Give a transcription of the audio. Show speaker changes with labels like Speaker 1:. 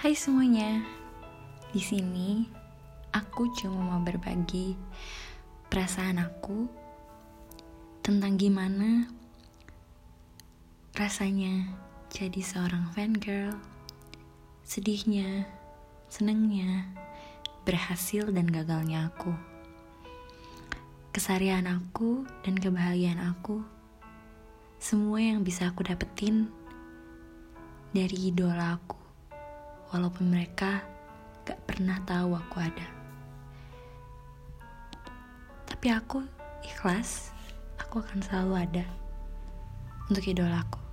Speaker 1: Hai semuanya, di sini aku cuma mau berbagi perasaan aku tentang gimana rasanya jadi seorang fan girl, sedihnya, senengnya, berhasil dan gagalnya aku, kesarian aku dan kebahagiaan aku, semua yang bisa aku dapetin dari idola aku walaupun mereka gak pernah tahu aku ada. Tapi aku ikhlas, aku akan selalu ada untuk idolaku.